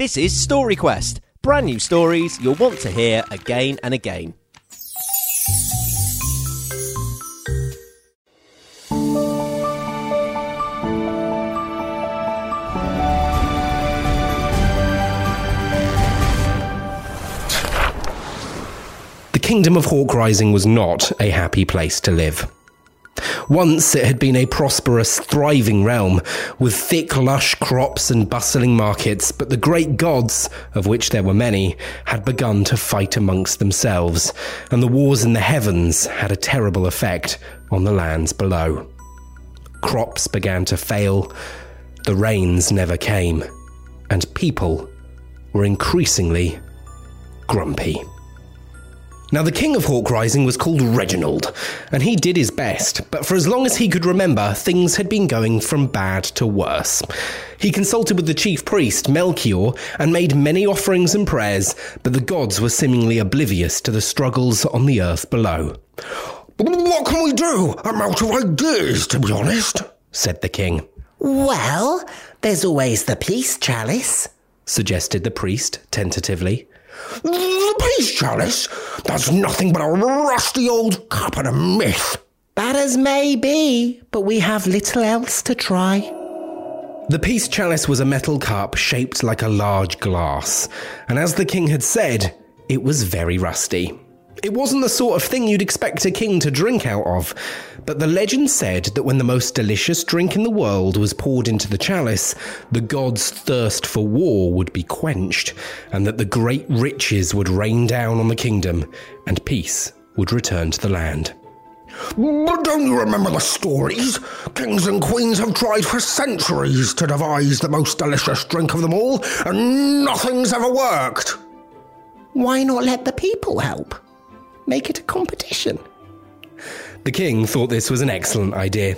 This is Story Quest, brand new stories you'll want to hear again and again. The kingdom of Hawk Rising was not a happy place to live. Once it had been a prosperous, thriving realm with thick, lush crops and bustling markets, but the great gods, of which there were many, had begun to fight amongst themselves, and the wars in the heavens had a terrible effect on the lands below. Crops began to fail, the rains never came, and people were increasingly grumpy. Now, the king of Hawk Rising was called Reginald, and he did his best, but for as long as he could remember, things had been going from bad to worse. He consulted with the chief priest, Melchior, and made many offerings and prayers, but the gods were seemingly oblivious to the struggles on the earth below. What can we do? I'm out of ideas, to be honest, said the king. Well, there's always the peace chalice, suggested the priest tentatively. Uh, the peace chalice? That's nothing but a rusty old cup and a myth. Bad as may be, but we have little else to try. The peace chalice was a metal cup shaped like a large glass, and as the king had said, it was very rusty. It wasn't the sort of thing you'd expect a king to drink out of, but the legend said that when the most delicious drink in the world was poured into the chalice, the gods' thirst for war would be quenched, and that the great riches would rain down on the kingdom, and peace would return to the land. But don't you remember the stories? Kings and queens have tried for centuries to devise the most delicious drink of them all, and nothing's ever worked. Why not let the people help? Make it a competition. The king thought this was an excellent idea.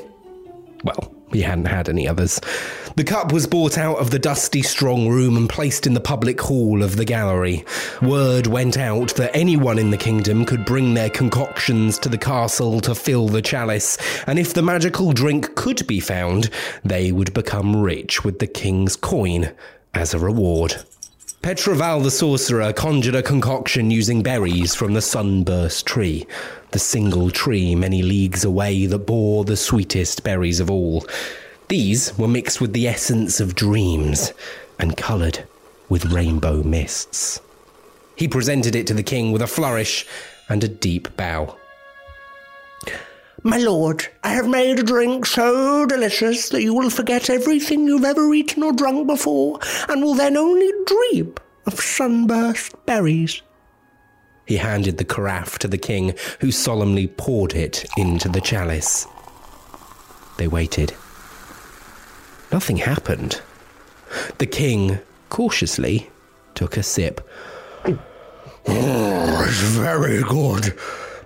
Well, he hadn't had any others. The cup was brought out of the dusty strong room and placed in the public hall of the gallery. Word went out that anyone in the kingdom could bring their concoctions to the castle to fill the chalice, and if the magical drink could be found, they would become rich with the king's coin as a reward. Petroval the sorcerer conjured a concoction using berries from the sunburst tree, the single tree many leagues away that bore the sweetest berries of all. These were mixed with the essence of dreams and coloured with rainbow mists. He presented it to the king with a flourish and a deep bow. My lord, I have made a drink so delicious that you will forget everything you've ever eaten or drunk before, and will then only dream of sunburst berries. He handed the carafe to the king, who solemnly poured it into the chalice. They waited. Nothing happened. The king, cautiously, took a sip. Oh, it's very good.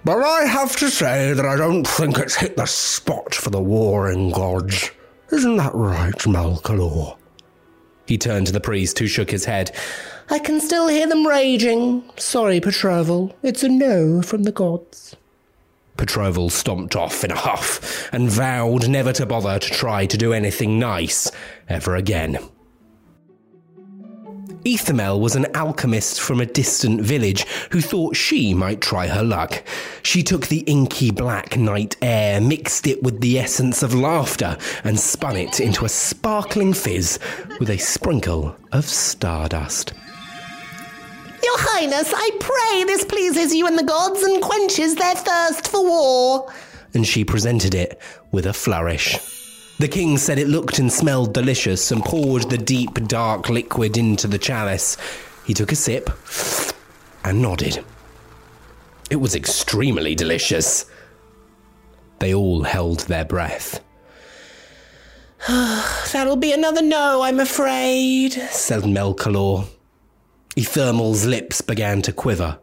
But I have to say that I don't think it's hit the spot for the warring gods. Isn't that right, Malkalor? He turned to the priest, who shook his head. I can still hear them raging. Sorry, Petroval. It's a no from the gods. Petroval stomped off in a huff and vowed never to bother to try to do anything nice ever again. Ethamel was an alchemist from a distant village who thought she might try her luck. She took the inky black night air, mixed it with the essence of laughter, and spun it into a sparkling fizz with a sprinkle of stardust. Your Highness, I pray this pleases you and the gods and quenches their thirst for war. And she presented it with a flourish. The king said it looked and smelled delicious and poured the deep, dark liquid into the chalice. He took a sip and nodded. It was extremely delicious. They all held their breath. That'll be another no, I'm afraid, said Melkalor. Ethermal's lips began to quiver,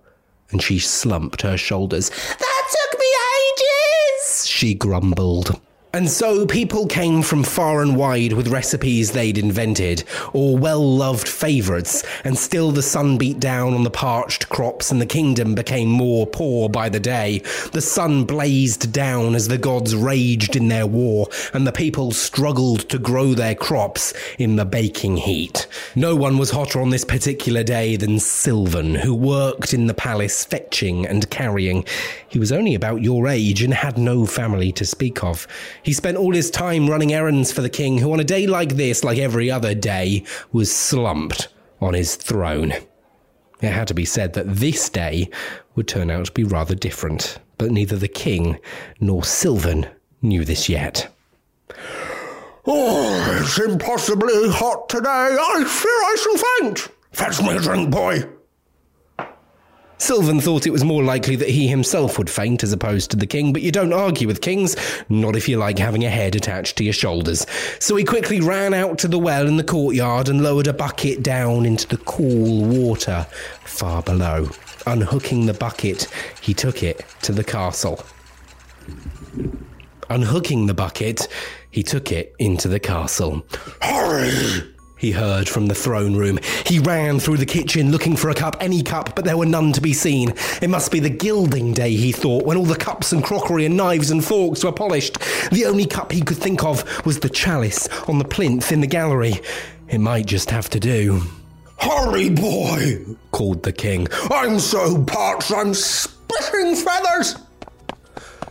and she slumped her shoulders. That took me ages, she grumbled. And so people came from far and wide with recipes they'd invented, or well loved favourites, and still the sun beat down on the parched crops and the kingdom became more poor by the day. The sun blazed down as the gods raged in their war, and the people struggled to grow their crops in the baking heat. No one was hotter on this particular day than Sylvan, who worked in the palace fetching and carrying. He was only about your age and had no family to speak of. He spent all his time running errands for the king, who on a day like this, like every other day, was slumped on his throne. It had to be said that this day would turn out to be rather different, but neither the king nor Sylvan knew this yet. Oh, it's impossibly hot today. I fear I shall faint. Fetch me a drink, boy. Sylvan thought it was more likely that he himself would faint as opposed to the king, but you don't argue with kings, not if you like having a head attached to your shoulders. So he quickly ran out to the well in the courtyard and lowered a bucket down into the cool water far below. Unhooking the bucket, he took it to the castle. Unhooking the bucket, he took it into the castle. Hurry! He heard from the throne room. He ran through the kitchen looking for a cup, any cup, but there were none to be seen. It must be the gilding day, he thought, when all the cups and crockery and knives and forks were polished. The only cup he could think of was the chalice on the plinth in the gallery. It might just have to do. Hurry, boy! called the king. I'm so parched I'm splitting feathers!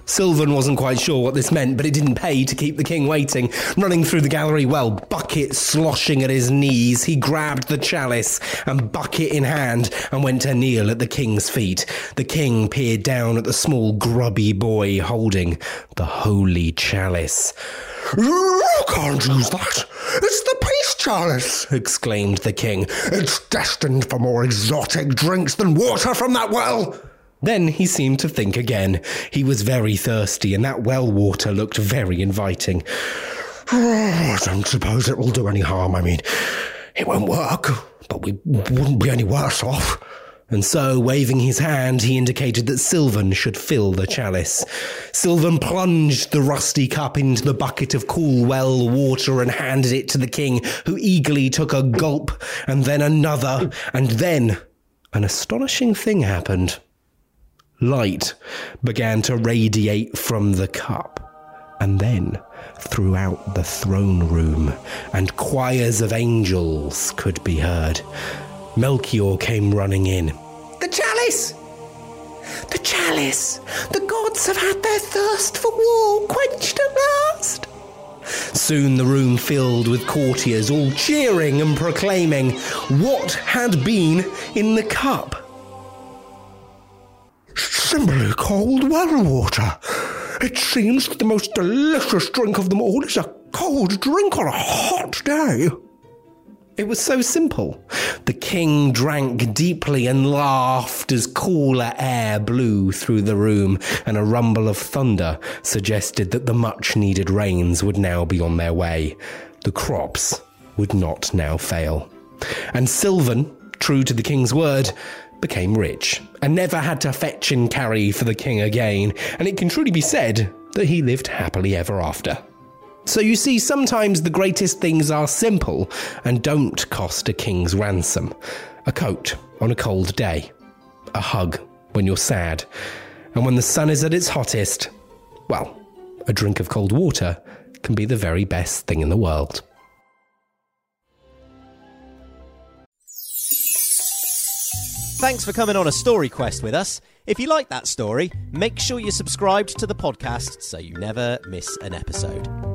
Sylvan wasn't quite sure what this meant, but it didn't pay to keep the king waiting. Running through the gallery well, bucket sloshing at his knees, he grabbed the chalice and bucket in hand and went to kneel at the king's feet. The king peered down at the small grubby boy holding the holy chalice. You can't use that. It's the peace chalice, exclaimed the king. It's destined for more exotic drinks than water from that well. Then he seemed to think again. He was very thirsty, and that well water looked very inviting. I don't suppose it will do any harm. I mean, it won't work, but we wouldn't be any worse off. And so, waving his hand, he indicated that Sylvan should fill the chalice. Sylvan plunged the rusty cup into the bucket of cool well water and handed it to the king, who eagerly took a gulp, and then another, and then an astonishing thing happened light began to radiate from the cup, and then throughout the throne room, and choirs of angels could be heard. Melchior came running in. The chalice! The chalice! The gods have had their thirst for war quenched at last! Soon the room filled with courtiers, all cheering and proclaiming what had been in the cup simply cold well water. It seems that the most delicious drink of them all is a cold drink on a hot day. It was so simple. The king drank deeply and laughed as cooler air blew through the room, and a rumble of thunder suggested that the much needed rains would now be on their way. The crops would not now fail. And Sylvan, true to the king's word, became rich and never had to fetch and carry for the king again, and it can truly be said that he lived happily ever after. So you see, sometimes the greatest things are simple and don't cost a king's ransom. A coat on a cold day, a hug when you're sad, and when the sun is at its hottest, well, a drink of cold water can be the very best thing in the world. Thanks for coming on a story quest with us. If you like that story, make sure you're subscribed to the podcast so you never miss an episode.